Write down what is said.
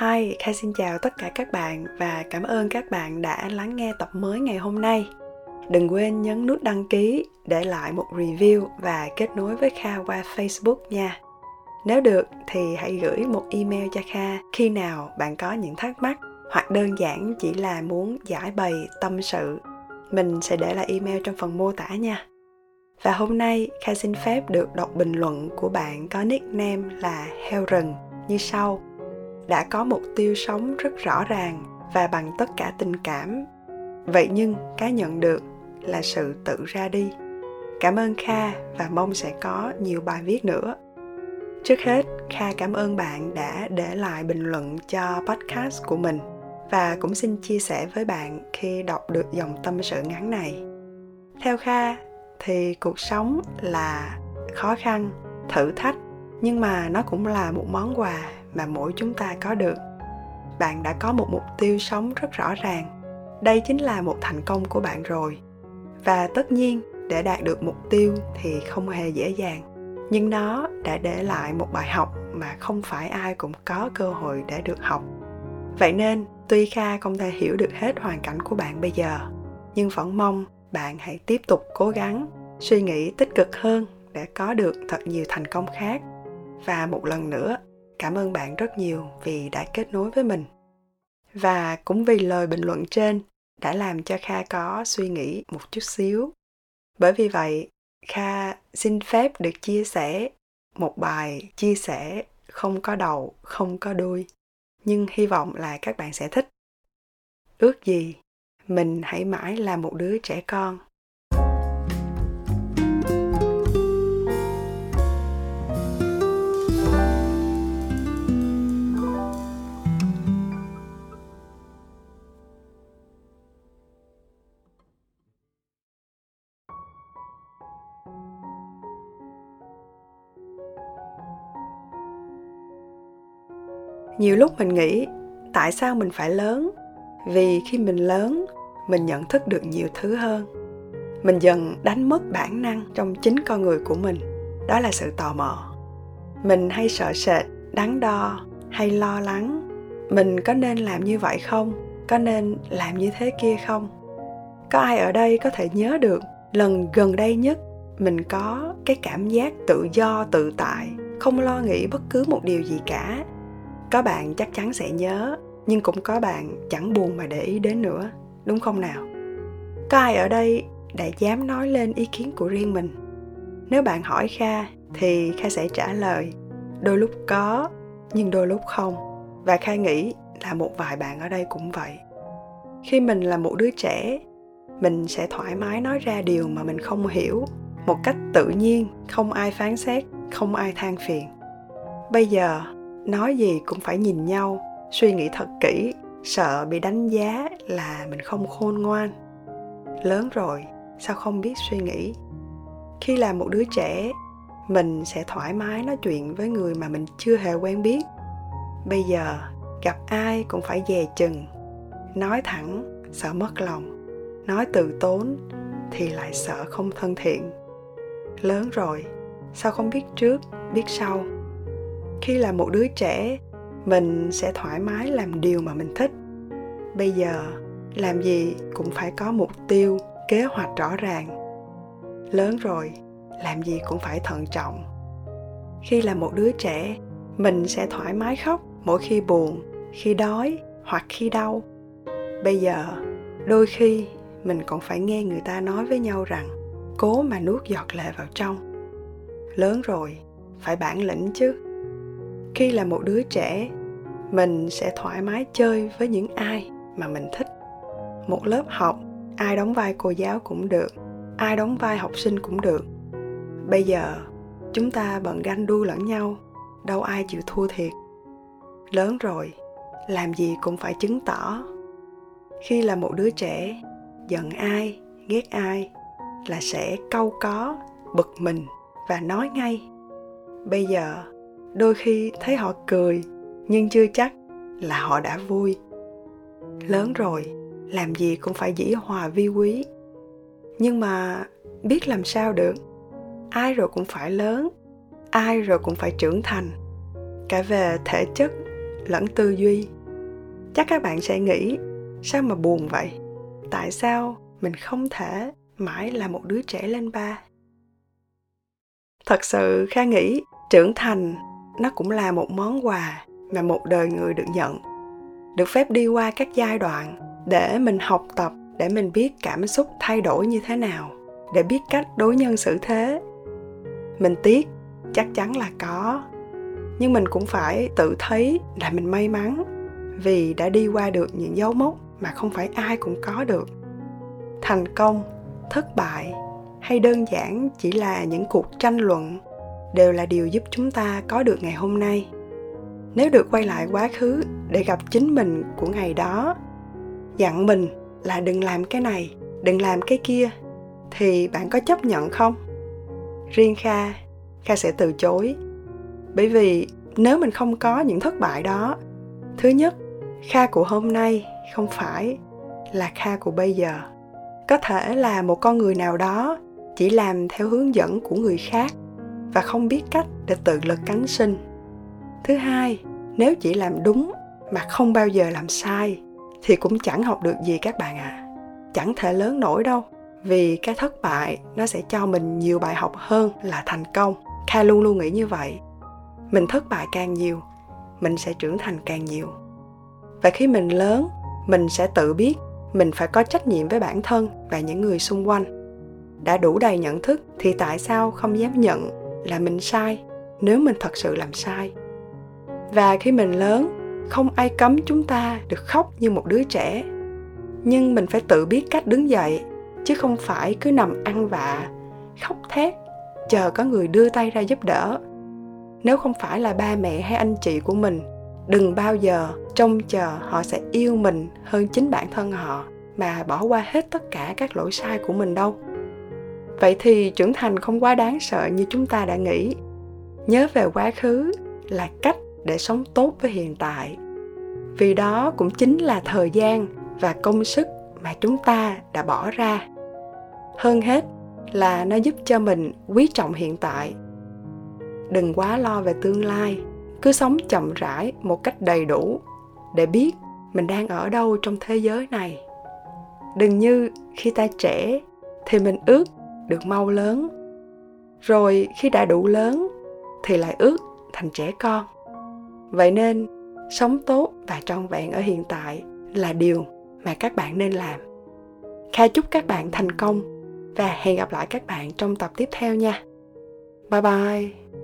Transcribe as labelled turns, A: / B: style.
A: Hi, Kha xin chào tất cả các bạn và cảm ơn các bạn đã lắng nghe tập mới ngày hôm nay. Đừng quên nhấn nút đăng ký, để lại một review và kết nối với Kha qua Facebook nha. Nếu được thì hãy gửi một email cho Kha khi nào bạn có những thắc mắc hoặc đơn giản chỉ là muốn giải bày tâm sự. Mình sẽ để lại email trong phần mô tả nha. Và hôm nay Kha xin phép được đọc bình luận của bạn có nickname là heo rừng như sau đã có mục tiêu sống rất rõ ràng và bằng tất cả tình cảm. Vậy nhưng cái nhận được là sự tự ra đi. Cảm ơn kha và mong sẽ có nhiều bài viết nữa. Trước hết, kha cảm ơn bạn đã để lại bình luận cho podcast của mình và cũng xin chia sẻ với bạn khi đọc được dòng tâm sự ngắn này. Theo kha, thì cuộc sống là khó khăn, thử thách, nhưng mà nó cũng là một món quà mà mỗi chúng ta có được. Bạn đã có một mục tiêu sống rất rõ ràng. Đây chính là một thành công của bạn rồi. Và tất nhiên, để đạt được mục tiêu thì không hề dễ dàng. Nhưng nó đã để lại một bài học mà không phải ai cũng có cơ hội để được học. Vậy nên, tuy kha không thể hiểu được hết hoàn cảnh của bạn bây giờ. Nhưng vẫn mong bạn hãy tiếp tục cố gắng, suy nghĩ tích cực hơn để có được thật nhiều thành công khác. Và một lần nữa cảm ơn bạn rất nhiều vì đã kết nối với mình. Và cũng vì lời bình luận trên đã làm cho kha có suy nghĩ một chút xíu. Bởi vì vậy, kha xin phép được chia sẻ một bài chia sẻ không có đầu, không có đuôi, nhưng hy vọng là các bạn sẽ thích. Ước gì mình hãy mãi là một đứa trẻ con. Nhiều lúc mình nghĩ, tại sao mình phải lớn? Vì khi mình lớn, mình nhận thức được nhiều thứ hơn. Mình dần đánh mất bản năng trong chính con người của mình. Đó là sự tò mò. Mình hay sợ sệt, đắn đo, hay lo lắng. Mình có nên làm như vậy không? Có nên làm như thế kia không? Có ai ở đây có thể nhớ được lần gần đây nhất mình có cái cảm giác tự do, tự tại, không lo nghĩ bất cứ một điều gì cả? Có bạn chắc chắn sẽ nhớ, nhưng cũng có bạn chẳng buồn mà để ý đến nữa, đúng không nào? Có ai ở đây đã dám nói lên ý kiến của riêng mình? Nếu bạn hỏi kha thì kha sẽ trả lời, đôi lúc có, nhưng đôi lúc không. Và kha nghĩ là một vài bạn ở đây cũng vậy. Khi mình là một đứa trẻ, mình sẽ thoải mái nói ra điều mà mình không hiểu một cách tự nhiên, không ai phán xét, không ai than phiền. Bây giờ nói gì cũng phải nhìn nhau, suy nghĩ thật kỹ, sợ bị đánh giá là mình không khôn ngoan. Lớn rồi, sao không biết suy nghĩ? Khi là một đứa trẻ, mình sẽ thoải mái nói chuyện với người mà mình chưa hề quen biết. Bây giờ, gặp ai cũng phải dè chừng, nói thẳng, sợ mất lòng, nói từ tốn thì lại sợ không thân thiện. Lớn rồi, sao không biết trước, biết sau? Khi là một đứa trẻ, mình sẽ thoải mái làm điều mà mình thích. Bây giờ, làm gì cũng phải có mục tiêu, kế hoạch rõ ràng. Lớn rồi, làm gì cũng phải thận trọng. Khi là một đứa trẻ, mình sẽ thoải mái khóc mỗi khi buồn, khi đói hoặc khi đau. Bây giờ, đôi khi mình còn phải nghe người ta nói với nhau rằng, cố mà nuốt giọt lệ vào trong. Lớn rồi, phải bản lĩnh chứ khi là một đứa trẻ, mình sẽ thoải mái chơi với những ai mà mình thích. Một lớp học, ai đóng vai cô giáo cũng được, ai đóng vai học sinh cũng được. Bây giờ, chúng ta bận ganh đua lẫn nhau, đâu ai chịu thua thiệt. Lớn rồi, làm gì cũng phải chứng tỏ. Khi là một đứa trẻ, giận ai, ghét ai là sẽ câu có, bực mình và nói ngay. Bây giờ đôi khi thấy họ cười, nhưng chưa chắc là họ đã vui. Lớn rồi, làm gì cũng phải dĩ hòa vi quý. Nhưng mà biết làm sao được? Ai rồi cũng phải lớn, ai rồi cũng phải trưởng thành. Cả về thể chất lẫn tư duy. Chắc các bạn sẽ nghĩ, sao mà buồn vậy? Tại sao mình không thể mãi là một đứa trẻ lên ba? Thật sự kha nghĩ trưởng thành nó cũng là một món quà mà một đời người được nhận, được phép đi qua các giai đoạn để mình học tập, để mình biết cảm xúc thay đổi như thế nào, để biết cách đối nhân xử thế. Mình tiếc, chắc chắn là có, nhưng mình cũng phải tự thấy là mình may mắn vì đã đi qua được những dấu mốc mà không phải ai cũng có được. Thành công, thất bại hay đơn giản chỉ là những cuộc tranh luận đều là điều giúp chúng ta có được ngày hôm nay. Nếu được quay lại quá khứ để gặp chính mình của ngày đó, dặn mình là đừng làm cái này, đừng làm cái kia, thì bạn có chấp nhận không? Riêng kha kha sẽ từ chối. Bởi vì nếu mình không có những thất bại đó, thứ nhất, kha của hôm nay không phải là kha của bây giờ. Có thể là một con người nào đó chỉ làm theo hướng dẫn của người khác và không biết cách để tự lực cánh sinh. Thứ hai, nếu chỉ làm đúng mà không bao giờ làm sai, thì cũng chẳng học được gì các bạn ạ. À. chẳng thể lớn nổi đâu, vì cái thất bại nó sẽ cho mình nhiều bài học hơn là thành công. Kha luôn luôn nghĩ như vậy. Mình thất bại càng nhiều, mình sẽ trưởng thành càng nhiều. Và khi mình lớn, mình sẽ tự biết mình phải có trách nhiệm với bản thân và những người xung quanh. Đã đủ đầy nhận thức thì tại sao không dám nhận là mình sai, nếu mình thật sự làm sai. Và khi mình lớn, không ai cấm chúng ta được khóc như một đứa trẻ. Nhưng mình phải tự biết cách đứng dậy, chứ không phải cứ nằm ăn vạ, khóc thét, chờ có người đưa tay ra giúp đỡ. Nếu không phải là ba mẹ hay anh chị của mình, đừng bao giờ trông chờ họ sẽ yêu mình hơn chính bản thân họ mà bỏ qua hết tất cả các lỗi sai của mình đâu vậy thì trưởng thành không quá đáng sợ như chúng ta đã nghĩ. Nhớ về quá khứ là cách để sống tốt với hiện tại. Vì đó cũng chính là thời gian và công sức mà chúng ta đã bỏ ra. Hơn hết là nó giúp cho mình quý trọng hiện tại. Đừng quá lo về tương lai, cứ sống chậm rãi một cách đầy đủ để biết mình đang ở đâu trong thế giới này. Đừng như khi ta trẻ thì mình ước được mau lớn. Rồi khi đã đủ lớn, thì lại ước thành trẻ con. Vậy nên, sống tốt và trọn vẹn ở hiện tại là điều mà các bạn nên làm. Kha chúc các bạn thành công và hẹn gặp lại các bạn trong tập tiếp theo nha. Bye bye.